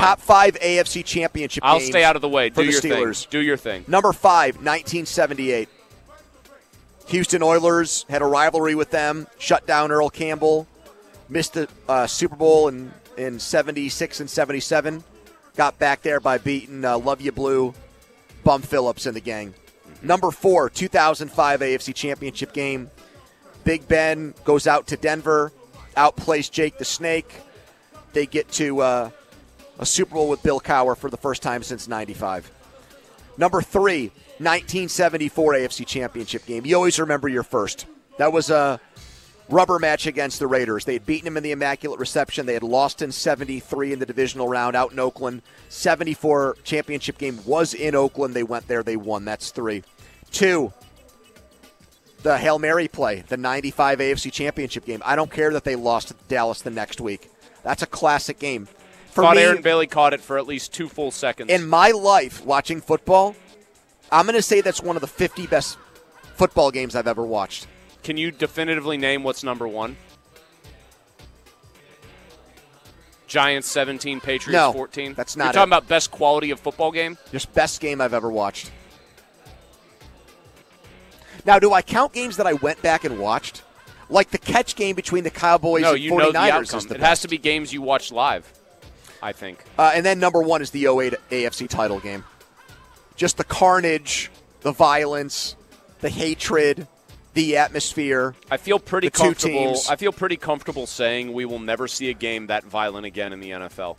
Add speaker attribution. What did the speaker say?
Speaker 1: Top five AFC championship
Speaker 2: I'll stay out of the way.
Speaker 1: for
Speaker 2: Do
Speaker 1: the
Speaker 2: your
Speaker 1: Steelers.
Speaker 2: thing. Do your thing.
Speaker 1: Number five, 1978. Houston Oilers had a rivalry with them, shut down Earl Campbell, missed the uh, Super Bowl in, in 76 and 77. Got back there by beating uh, Love You Blue, Bum Phillips, and the gang. Number four, 2005 AFC Championship game. Big Ben goes out to Denver, outplays Jake the Snake. They get to uh, a Super Bowl with Bill Cowher for the first time since 95. Number three, 1974 AFC Championship game. You always remember your first. That was a rubber match against the Raiders. They had beaten them in the Immaculate Reception. They had lost in 73 in the divisional round out in Oakland. 74 championship game was in Oakland. They went there. They won. That's three. Two, the Hail Mary play, the 95 AFC Championship game. I don't care that they lost to Dallas the next week. That's a classic game. For
Speaker 2: Thought
Speaker 1: me,
Speaker 2: Aaron Bailey caught it for at least two full seconds.
Speaker 1: in my life watching football, I'm going to say that's one of the 50 best football games I've ever watched.
Speaker 2: Can you definitively name what's number one? Giants 17, Patriots
Speaker 1: No,
Speaker 2: 14.
Speaker 1: that's
Speaker 2: You're
Speaker 1: not
Speaker 2: talking
Speaker 1: it.
Speaker 2: about best quality of football game.
Speaker 1: Just best game I've ever watched. Now, do I count games that I went back and watched? Like the catch game between the Cowboys
Speaker 2: no,
Speaker 1: and
Speaker 2: you
Speaker 1: 49ers
Speaker 2: know the outcome. It has to be games you watched live. I think.
Speaker 1: Uh, and then number one is the 08 AFC title game. Just the carnage, the violence, the hatred, the atmosphere.
Speaker 2: I feel pretty
Speaker 1: The two
Speaker 2: comfortable.
Speaker 1: teams.
Speaker 2: I feel pretty comfortable saying we will never see a game that violent again in the NFL.